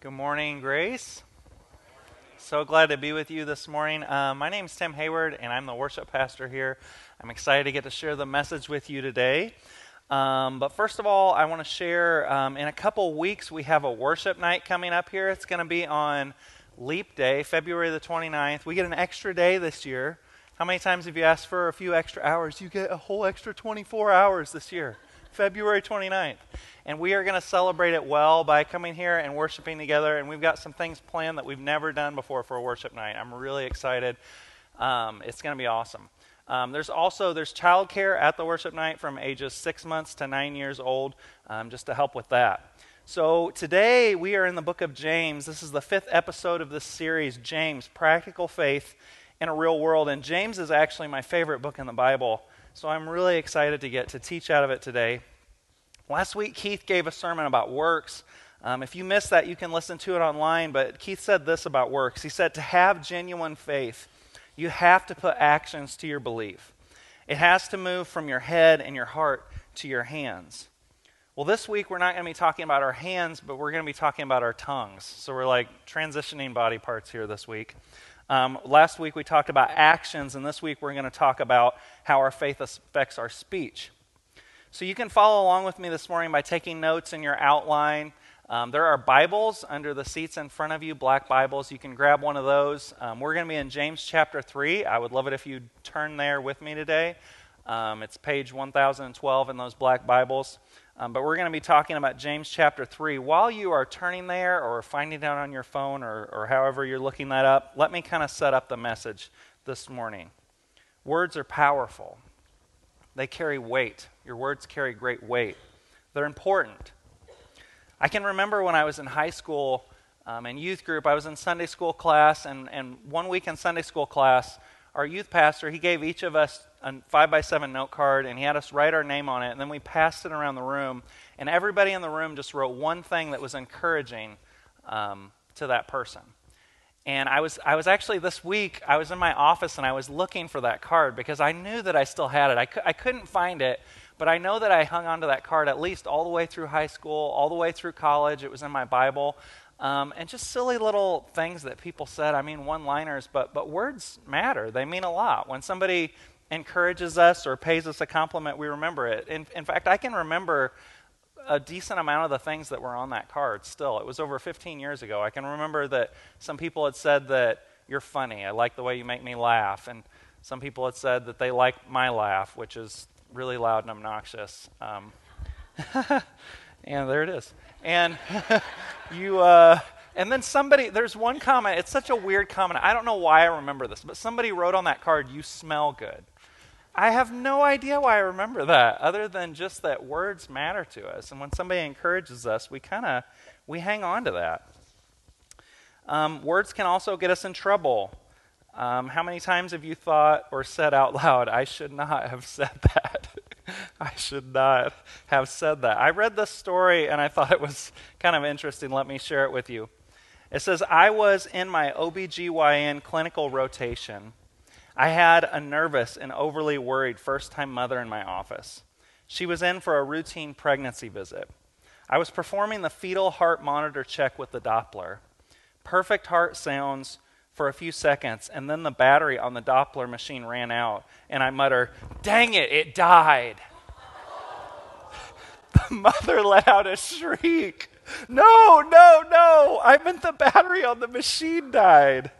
Good morning, Grace. So glad to be with you this morning. Uh, my name is Tim Hayward, and I'm the worship pastor here. I'm excited to get to share the message with you today. Um, but first of all, I want to share um, in a couple weeks, we have a worship night coming up here. It's going to be on Leap Day, February the 29th. We get an extra day this year. How many times have you asked for a few extra hours? You get a whole extra 24 hours this year. February 29th. And we are going to celebrate it well by coming here and worshiping together. And we've got some things planned that we've never done before for a worship night. I'm really excited. Um, it's going to be awesome. Um, there's also there's childcare at the worship night from ages six months to nine years old, um, just to help with that. So today we are in the book of James. This is the fifth episode of this series, James: Practical Faith in a Real World. And James is actually my favorite book in the Bible. So I'm really excited to get to teach out of it today. Last week, Keith gave a sermon about works. Um, if you missed that, you can listen to it online. But Keith said this about works. He said, To have genuine faith, you have to put actions to your belief. It has to move from your head and your heart to your hands. Well, this week we're not going to be talking about our hands, but we're going to be talking about our tongues. So we're like transitioning body parts here this week. Um, last week we talked about actions, and this week we're going to talk about how our faith affects our speech. So you can follow along with me this morning by taking notes in your outline. Um, there are Bibles under the seats in front of you, black Bibles. You can grab one of those. Um, we're going to be in James chapter 3. I would love it if you turn there with me today. Um, it's page 1012 in those black Bibles. Um, but we're going to be talking about James chapter 3. While you are turning there or finding it out on your phone or, or however you're looking that up, let me kind of set up the message this morning. Words are powerful, they carry weight. Your words carry great weight, they're important. I can remember when I was in high school um, and youth group, I was in Sunday school class, and, and one week in Sunday school class, our youth pastor, he gave each of us a five by seven note card and he had us write our name on it. And then we passed it around the room. And everybody in the room just wrote one thing that was encouraging um, to that person. And I was, I was actually this week, I was in my office and I was looking for that card because I knew that I still had it. I, cu- I couldn't find it, but I know that I hung on to that card at least all the way through high school, all the way through college. It was in my Bible. Um, and just silly little things that people said. I mean, one liners, but, but words matter. They mean a lot. When somebody encourages us or pays us a compliment, we remember it. In, in fact, I can remember a decent amount of the things that were on that card still. It was over 15 years ago. I can remember that some people had said that you're funny. I like the way you make me laugh. And some people had said that they like my laugh, which is really loud and obnoxious. Um, and there it is. And you, uh, and then somebody, there's one comment, it's such a weird comment. I don't know why I remember this, but somebody wrote on that card, You smell good. I have no idea why I remember that, other than just that words matter to us. And when somebody encourages us, we kind of we hang on to that. Um, words can also get us in trouble. Um, how many times have you thought or said out loud, I should not have said that? I should not have said that. I read this story and I thought it was kind of interesting. Let me share it with you. It says, I was in my OBGYN clinical rotation. I had a nervous and overly worried first time mother in my office. She was in for a routine pregnancy visit. I was performing the fetal heart monitor check with the Doppler. Perfect heart sounds for a few seconds, and then the battery on the Doppler machine ran out, and I mutter, Dang it, it died. the mother let out a shriek. No, no, no, I meant the battery on the machine died.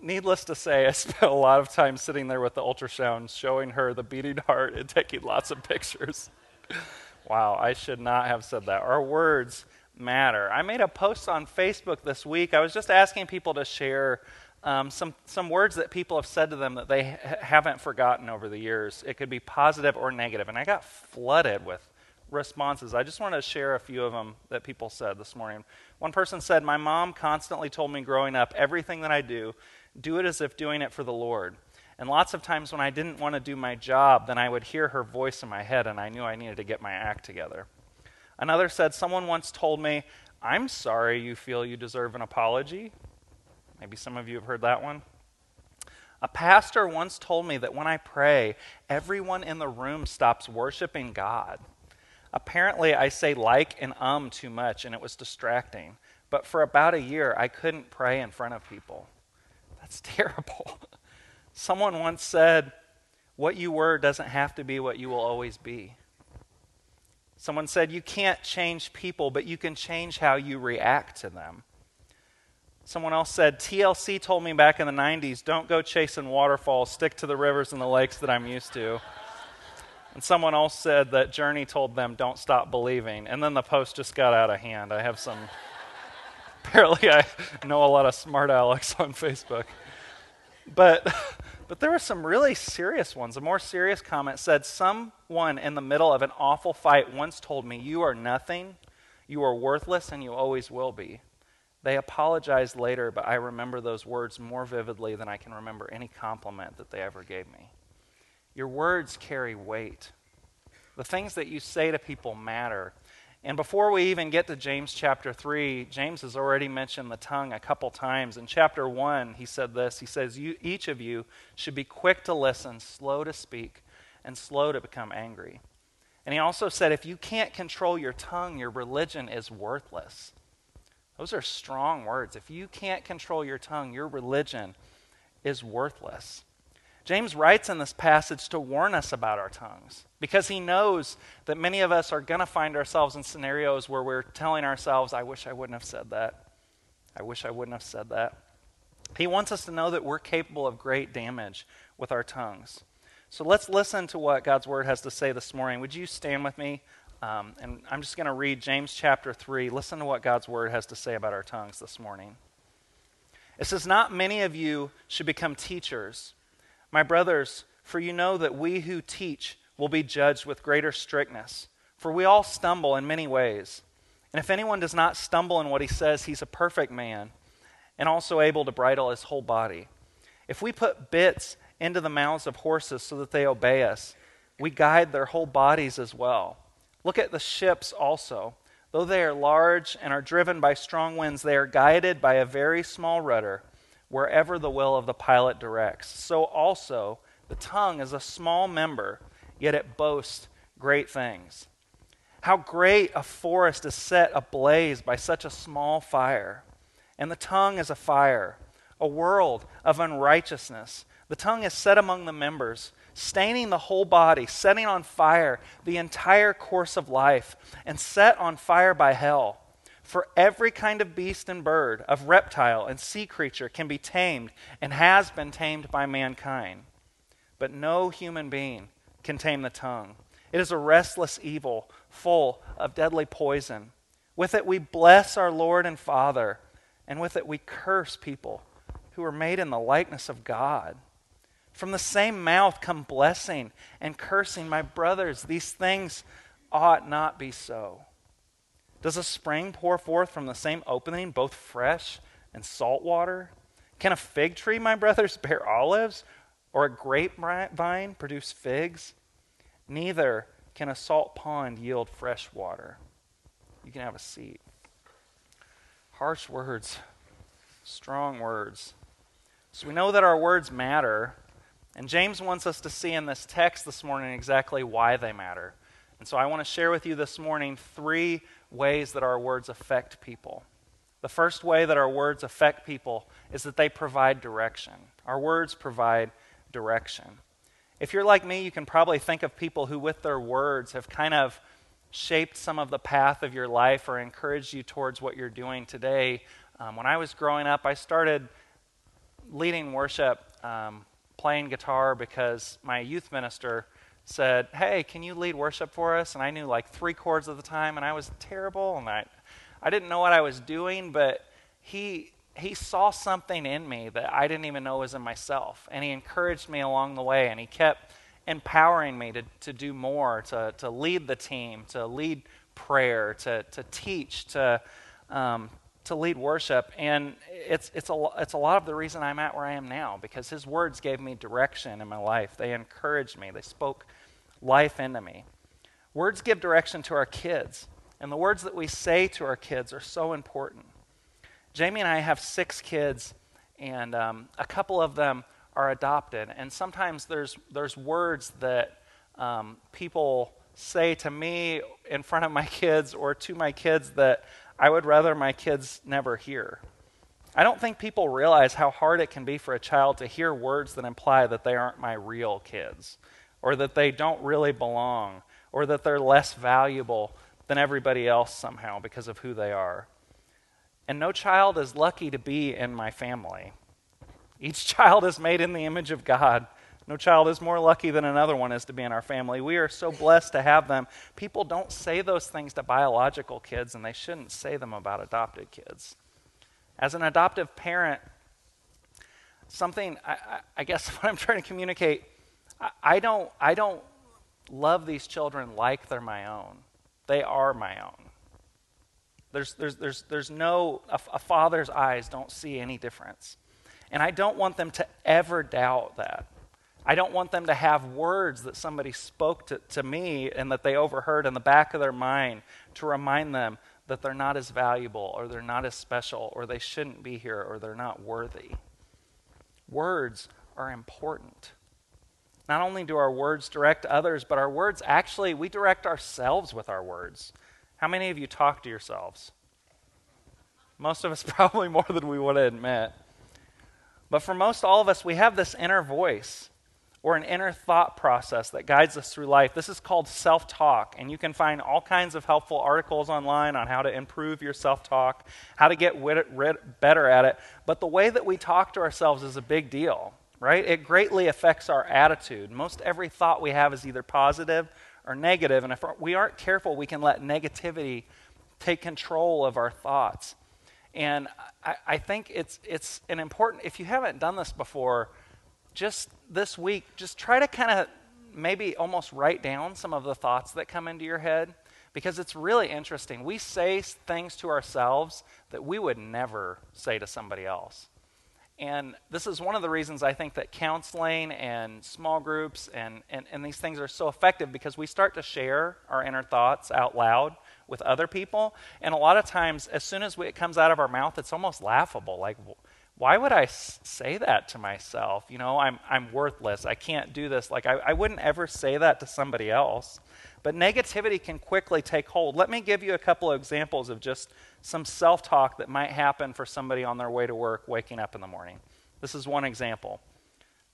Needless to say, I spent a lot of time sitting there with the ultrasound, showing her the beating heart and taking lots of pictures. wow, I should not have said that. Our words matter. I made a post on Facebook this week. I was just asking people to share um, some, some words that people have said to them that they ha- haven't forgotten over the years. It could be positive or negative, and I got flooded with responses. I just want to share a few of them that people said this morning. One person said, My mom constantly told me growing up, everything that I do, do it as if doing it for the Lord. And lots of times when I didn't want to do my job, then I would hear her voice in my head, and I knew I needed to get my act together. Another said, Someone once told me, I'm sorry you feel you deserve an apology. Maybe some of you have heard that one. A pastor once told me that when I pray, everyone in the room stops worshiping God. Apparently, I say like and um too much, and it was distracting. but for about a year, I couldn't pray in front of people. That's terrible. Someone once said, What you were doesn't have to be what you will always be. Someone said, You can't change people, but you can change how you react to them. Someone else said, TLC told me back in the 90s, don't go chasing waterfalls, stick to the rivers and the lakes that I'm used to. And someone else said that Journey told them, don't stop believing. And then the post just got out of hand. I have some, apparently, I know a lot of smart Alex on Facebook. But, but there were some really serious ones. A more serious comment said, Someone in the middle of an awful fight once told me, You are nothing, you are worthless, and you always will be. They apologized later, but I remember those words more vividly than I can remember any compliment that they ever gave me. Your words carry weight. The things that you say to people matter. And before we even get to James chapter 3, James has already mentioned the tongue a couple times. In chapter 1, he said this He says, Each of you should be quick to listen, slow to speak, and slow to become angry. And he also said, If you can't control your tongue, your religion is worthless. Those are strong words. If you can't control your tongue, your religion is worthless. James writes in this passage to warn us about our tongues because he knows that many of us are going to find ourselves in scenarios where we're telling ourselves, I wish I wouldn't have said that. I wish I wouldn't have said that. He wants us to know that we're capable of great damage with our tongues. So let's listen to what God's word has to say this morning. Would you stand with me? Um, and I'm just going to read James chapter 3. Listen to what God's word has to say about our tongues this morning. It says, Not many of you should become teachers, my brothers, for you know that we who teach will be judged with greater strictness. For we all stumble in many ways. And if anyone does not stumble in what he says, he's a perfect man and also able to bridle his whole body. If we put bits into the mouths of horses so that they obey us, we guide their whole bodies as well. Look at the ships also. Though they are large and are driven by strong winds, they are guided by a very small rudder wherever the will of the pilot directs. So also, the tongue is a small member, yet it boasts great things. How great a forest is set ablaze by such a small fire. And the tongue is a fire, a world of unrighteousness. The tongue is set among the members staining the whole body, setting on fire the entire course of life, and set on fire by hell. For every kind of beast and bird, of reptile and sea creature can be tamed and has been tamed by mankind. But no human being can tame the tongue. It is a restless evil, full of deadly poison. With it we bless our Lord and Father, and with it we curse people who are made in the likeness of God. From the same mouth come blessing and cursing. My brothers, these things ought not be so. Does a spring pour forth from the same opening both fresh and salt water? Can a fig tree, my brothers, bear olives, or a grapevine produce figs? Neither can a salt pond yield fresh water. You can have a seat. Harsh words, strong words. So we know that our words matter, and James wants us to see in this text this morning exactly why they matter. And so I want to share with you this morning three ways that our words affect people. The first way that our words affect people is that they provide direction. Our words provide direction. If you're like me, you can probably think of people who, with their words, have kind of shaped some of the path of your life or encouraged you towards what you're doing today. Um, when I was growing up, I started leading worship um, playing guitar because my youth minister said, Hey, can you lead worship for us? And I knew like three chords at the time, and I was terrible, and I, I didn't know what I was doing, but he, he saw something in me that I didn't even know was in myself. And he encouraged me along the way, and he kept empowering me to, to do more, to, to lead the team, to lead prayer, to, to teach, to, um, to lead worship. And it's, it's, a, it's a lot of the reason I'm at where I am now because his words gave me direction in my life. They encouraged me, they spoke life into me. Words give direction to our kids, and the words that we say to our kids are so important. Jamie and I have six kids, and um, a couple of them are adopted. And sometimes there's, there's words that um, people say to me in front of my kids or to my kids that I would rather my kids never hear. I don't think people realize how hard it can be for a child to hear words that imply that they aren't my real kids, or that they don't really belong, or that they're less valuable than everybody else somehow because of who they are. And no child is lucky to be in my family. Each child is made in the image of God. No child is more lucky than another one is to be in our family. We are so blessed to have them. People don't say those things to biological kids, and they shouldn't say them about adopted kids. As an adoptive parent, something I, I, guess what I'm trying to communicate, I, I, don't I don't love these children like they're my own. They are my own. There's there's there's there's no a, a father's eyes don't see any difference. And I don't want them to ever doubt that. I don't want them to have words that somebody spoke to, to me and that they overheard in the back of their mind to remind them that they're not as valuable or they're not as special or they shouldn't be here or they're not worthy. Words are important. Not only do our words direct others, but our words actually, we direct ourselves with our words. How many of you talk to yourselves? Most of us probably more than we want to admit. But for most all of us, we have this inner voice or an inner thought process that guides us through life. This is called self talk, and you can find all kinds of helpful articles online on how to improve your self talk, how to get better at it. But the way that we talk to ourselves is a big deal, right? It greatly affects our attitude. Most every thought we have is either positive or negative, and if we aren't careful, we can let negativity take control of our thoughts. And I, I think it's, it's an important, if you haven't done this before, just this week, just try to kind of maybe almost write down some of the thoughts that come into your head because it's really interesting. We say things to ourselves that we would never say to somebody else. And this is one of the reasons I think that counseling and small groups and, and, and these things are so effective because we start to share our inner thoughts out loud with other people. And a lot of times, as soon as we, it comes out of our mouth, it's almost laughable. Like, why would I say that to myself? You know, I'm, I'm worthless. I can't do this. Like, I, I wouldn't ever say that to somebody else. But negativity can quickly take hold. Let me give you a couple of examples of just some self talk that might happen for somebody on their way to work, waking up in the morning. This is one example.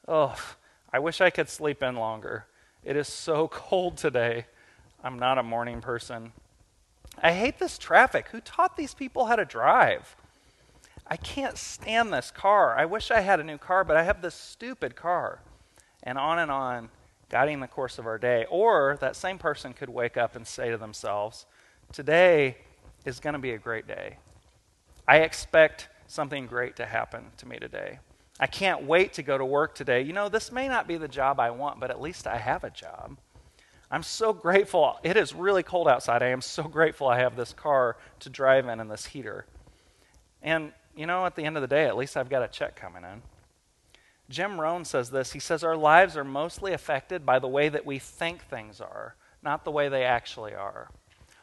Oh, I wish I could sleep in longer. It is so cold today. I'm not a morning person. I hate this traffic. Who taught these people how to drive? I can't stand this car. I wish I had a new car, but I have this stupid car. And on and on, guiding the course of our day. Or that same person could wake up and say to themselves, Today is going to be a great day. I expect something great to happen to me today. I can't wait to go to work today. You know, this may not be the job I want, but at least I have a job. I'm so grateful. It is really cold outside. I am so grateful I have this car to drive in and this heater. And you know, at the end of the day, at least I've got a check coming in. Jim Rohn says this. He says, Our lives are mostly affected by the way that we think things are, not the way they actually are.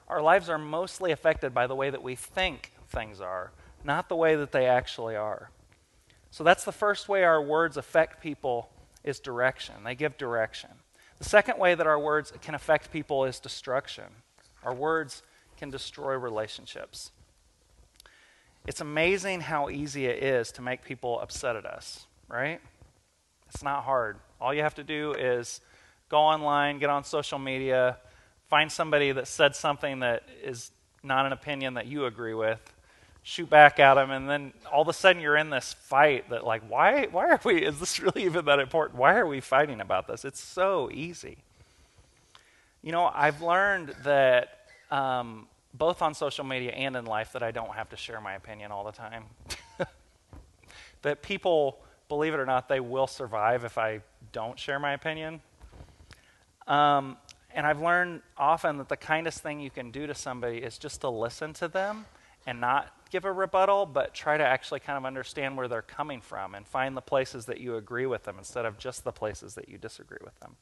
Our lives are mostly affected by the way that we think things are, not the way that they actually are. So that's the first way our words affect people is direction. They give direction. The second way that our words can affect people is destruction. Our words can destroy relationships. It's amazing how easy it is to make people upset at us, right? It's not hard. All you have to do is go online, get on social media, find somebody that said something that is not an opinion that you agree with, shoot back at them, and then all of a sudden you're in this fight that, like, why, why are we, is this really even that important? Why are we fighting about this? It's so easy. You know, I've learned that um, both on social media and in life, that I don't have to share my opinion all the time. that people, believe it or not, they will survive if I don't share my opinion. Um, and I've learned often that the kindest thing you can do to somebody is just to listen to them and not give a rebuttal, but try to actually kind of understand where they're coming from and find the places that you agree with them instead of just the places that you disagree with them.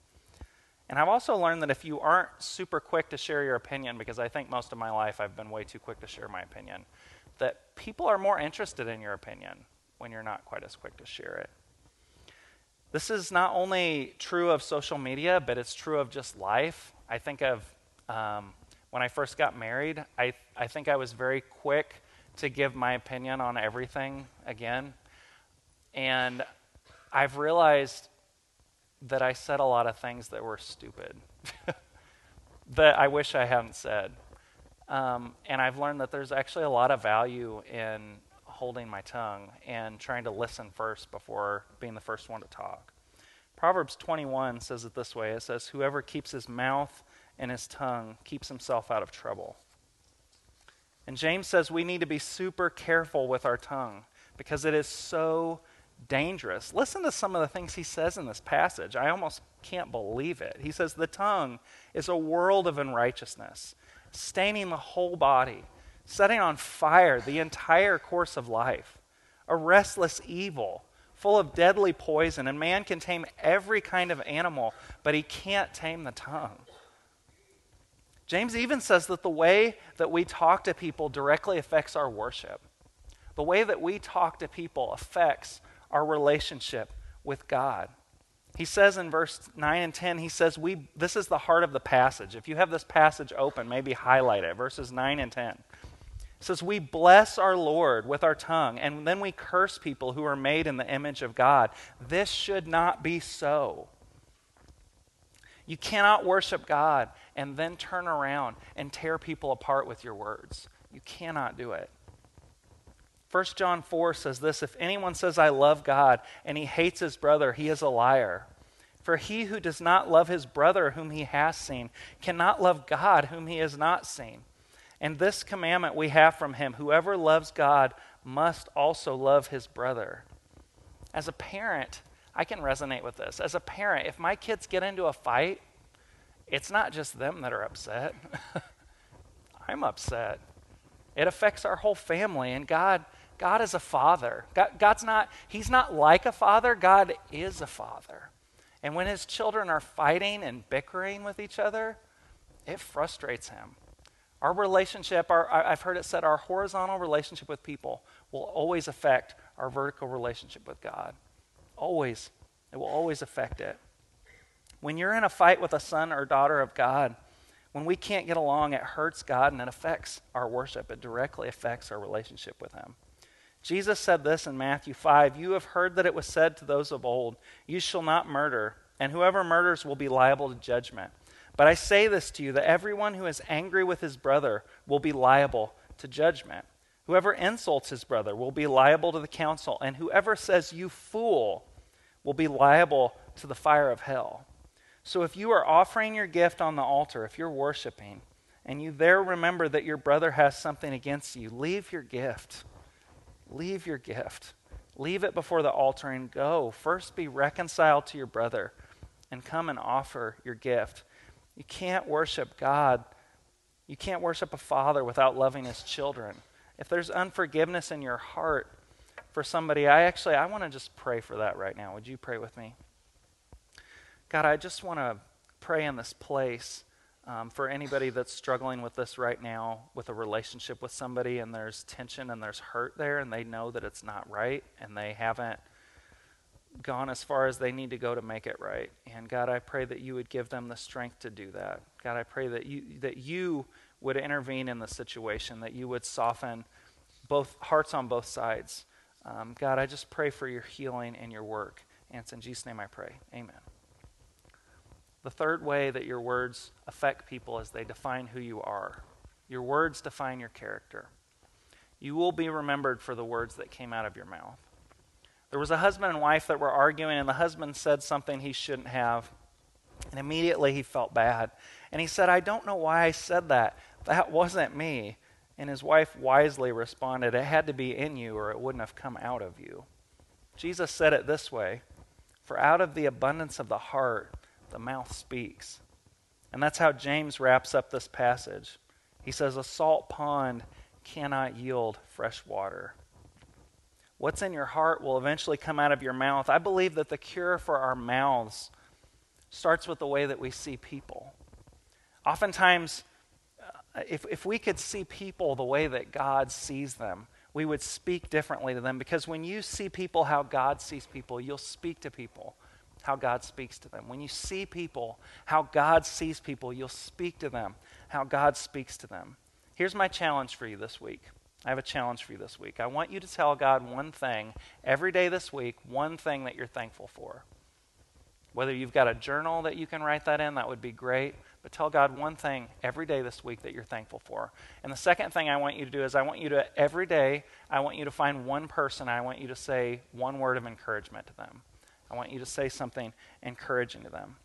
And I've also learned that if you aren't super quick to share your opinion, because I think most of my life I've been way too quick to share my opinion, that people are more interested in your opinion when you're not quite as quick to share it. This is not only true of social media, but it's true of just life. I think of um, when I first got married, I, I think I was very quick to give my opinion on everything again. And I've realized that I said a lot of things that were stupid that I wish I hadn't said. Um, and I've learned that there's actually a lot of value in holding my tongue and trying to listen first before being the first one to talk. Proverbs 21 says it this way it says, Whoever keeps his mouth and his tongue keeps himself out of trouble. And James says we need to be super careful with our tongue because it is so dangerous. Listen to some of the things he says in this passage. I almost can't believe it. He says, The tongue is a world of unrighteousness, staining the whole body, setting on fire the entire course of life, a restless evil full of deadly poison. And man can tame every kind of animal, but he can't tame the tongue. James even says that the way that we talk to people directly affects our worship. The way that we talk to people affects our relationship with God. He says in verse 9 and 10, he says, we, This is the heart of the passage. If you have this passage open, maybe highlight it, verses 9 and 10. It says, We bless our Lord with our tongue, and then we curse people who are made in the image of God. This should not be so. You cannot worship God and then turn around and tear people apart with your words. You cannot do it. 1 John 4 says this If anyone says, I love God, and he hates his brother, he is a liar. For he who does not love his brother whom he has seen cannot love God whom he has not seen. And this commandment we have from him whoever loves God must also love his brother. As a parent, I can resonate with this. As a parent, if my kids get into a fight, it's not just them that are upset. I'm upset. It affects our whole family, and God God is a father. God, God's not, He's not like a father, God is a father. And when His children are fighting and bickering with each other, it frustrates Him. Our relationship, our, I've heard it said, our horizontal relationship with people will always affect our vertical relationship with God. Always. It will always affect it. When you're in a fight with a son or daughter of God, when we can't get along, it hurts God and it affects our worship. It directly affects our relationship with Him. Jesus said this in Matthew 5 You have heard that it was said to those of old, You shall not murder, and whoever murders will be liable to judgment. But I say this to you that everyone who is angry with his brother will be liable to judgment. Whoever insults his brother will be liable to the council, and whoever says, You fool, will be liable to the fire of hell. So if you are offering your gift on the altar, if you're worshiping, and you there remember that your brother has something against you, leave your gift Leave your gift. Leave it before the altar and go. First be reconciled to your brother and come and offer your gift. You can't worship God. You can't worship a father without loving his children. If there's unforgiveness in your heart for somebody, I actually I want to just pray for that right now. Would you pray with me? God, I just want to pray in this place um, for anybody that's struggling with this right now, with a relationship with somebody, and there's tension and there's hurt there, and they know that it's not right, and they haven't gone as far as they need to go to make it right. And God, I pray that you would give them the strength to do that. God, I pray that you that you would intervene in the situation, that you would soften both hearts on both sides. Um, God, I just pray for your healing and your work. And it's in Jesus' name I pray. Amen. The third way that your words affect people is they define who you are. Your words define your character. You will be remembered for the words that came out of your mouth. There was a husband and wife that were arguing, and the husband said something he shouldn't have. And immediately he felt bad. And he said, I don't know why I said that. That wasn't me. And his wife wisely responded, It had to be in you, or it wouldn't have come out of you. Jesus said it this way For out of the abundance of the heart, the mouth speaks. And that's how James wraps up this passage. He says, A salt pond cannot yield fresh water. What's in your heart will eventually come out of your mouth. I believe that the cure for our mouths starts with the way that we see people. Oftentimes, uh, if, if we could see people the way that God sees them, we would speak differently to them because when you see people how God sees people, you'll speak to people how God speaks to them. When you see people, how God sees people, you'll speak to them how God speaks to them. Here's my challenge for you this week. I have a challenge for you this week. I want you to tell God one thing every day this week, one thing that you're thankful for. Whether you've got a journal that you can write that in, that would be great. But tell God one thing every day this week that you're thankful for. And the second thing I want you to do is I want you to, every day, I want you to find one person. I want you to say one word of encouragement to them. I want you to say something encouraging to them.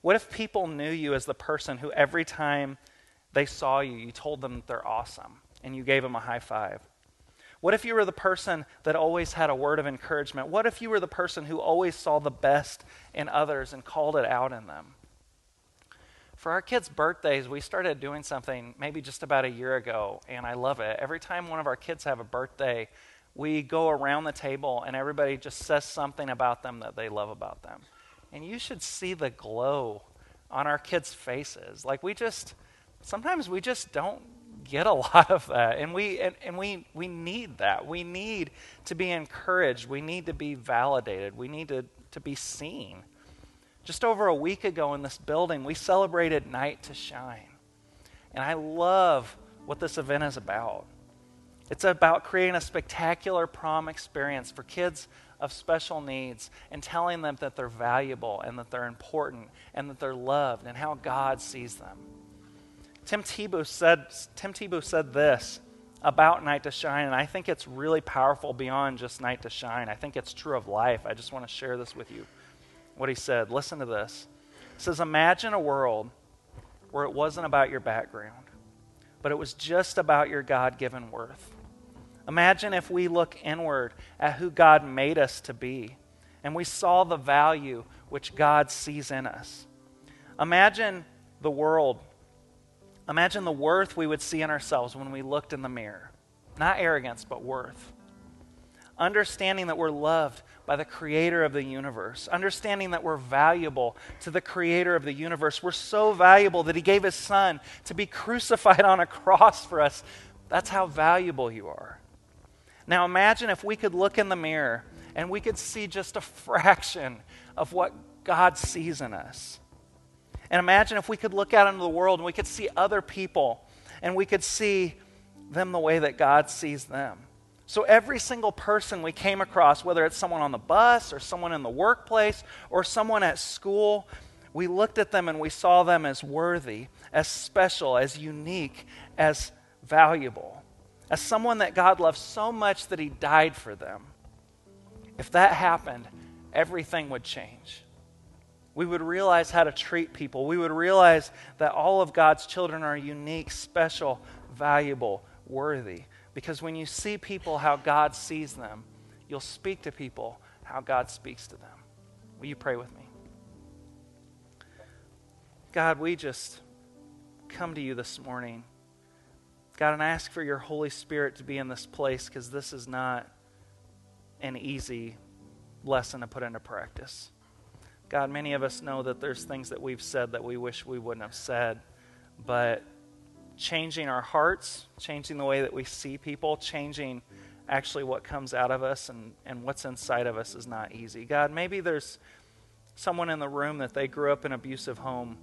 What if people knew you as the person who every time they saw you, you told them that they're awesome and you gave them a high five? What if you were the person that always had a word of encouragement? What if you were the person who always saw the best in others and called it out in them? For our kids' birthdays, we started doing something maybe just about a year ago, and I love it. Every time one of our kids have a birthday, we go around the table and everybody just says something about them that they love about them. And you should see the glow on our kids' faces. Like we just sometimes we just don't get a lot of that. And we and, and we we need that. We need to be encouraged. We need to be validated. We need to, to be seen. Just over a week ago in this building, we celebrated Night to Shine. And I love what this event is about. It's about creating a spectacular prom experience for kids of special needs and telling them that they're valuable and that they're important and that they're loved and how God sees them. Tim Tebow said, Tim Tebow said this about Night to Shine, and I think it's really powerful beyond just Night to Shine. I think it's true of life. I just want to share this with you. What he said. Listen to this. Says, Imagine a world where it wasn't about your background, but it was just about your God given worth. Imagine if we look inward at who God made us to be and we saw the value which God sees in us. Imagine the world Imagine the worth we would see in ourselves when we looked in the mirror. Not arrogance, but worth. Understanding that we're loved by the creator of the universe. Understanding that we're valuable to the creator of the universe. We're so valuable that he gave his son to be crucified on a cross for us. That's how valuable you are. Now imagine if we could look in the mirror and we could see just a fraction of what God sees in us. And imagine if we could look out into the world and we could see other people and we could see them the way that God sees them. So every single person we came across, whether it's someone on the bus or someone in the workplace or someone at school, we looked at them and we saw them as worthy, as special, as unique, as valuable, as someone that God loved so much that He died for them. If that happened, everything would change we would realize how to treat people. We would realize that all of God's children are unique, special, valuable, worthy. Because when you see people how God sees them, you'll speak to people how God speaks to them. Will you pray with me? God, we just come to you this morning. God, and I ask for your Holy Spirit to be in this place because this is not an easy lesson to put into practice. God, many of us know that there's things that we've said that we wish we wouldn't have said, but changing our hearts, changing the way that we see people, changing actually what comes out of us and, and what's inside of us is not easy. God, maybe there's someone in the room that they grew up in an abusive home,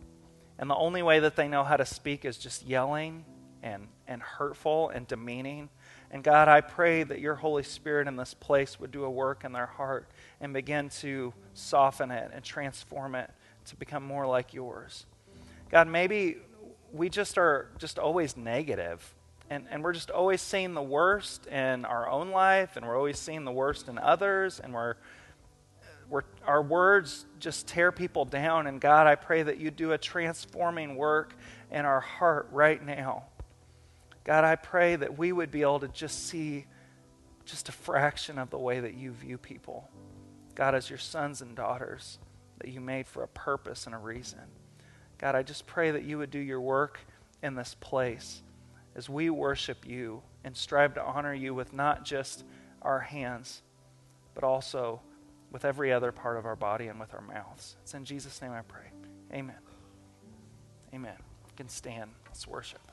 and the only way that they know how to speak is just yelling and, and hurtful and demeaning. And God, I pray that your Holy Spirit in this place would do a work in their heart and begin to soften it and transform it to become more like yours. God, maybe we just are just always negative and, and we're just always seeing the worst in our own life and we're always seeing the worst in others and we're, we're our words just tear people down and god i pray that you do a transforming work in our heart right now god i pray that we would be able to just see just a fraction of the way that you view people God, as your sons and daughters that you made for a purpose and a reason. God, I just pray that you would do your work in this place as we worship you and strive to honor you with not just our hands, but also with every other part of our body and with our mouths. It's in Jesus' name I pray. Amen. Amen. You can stand. Let's worship.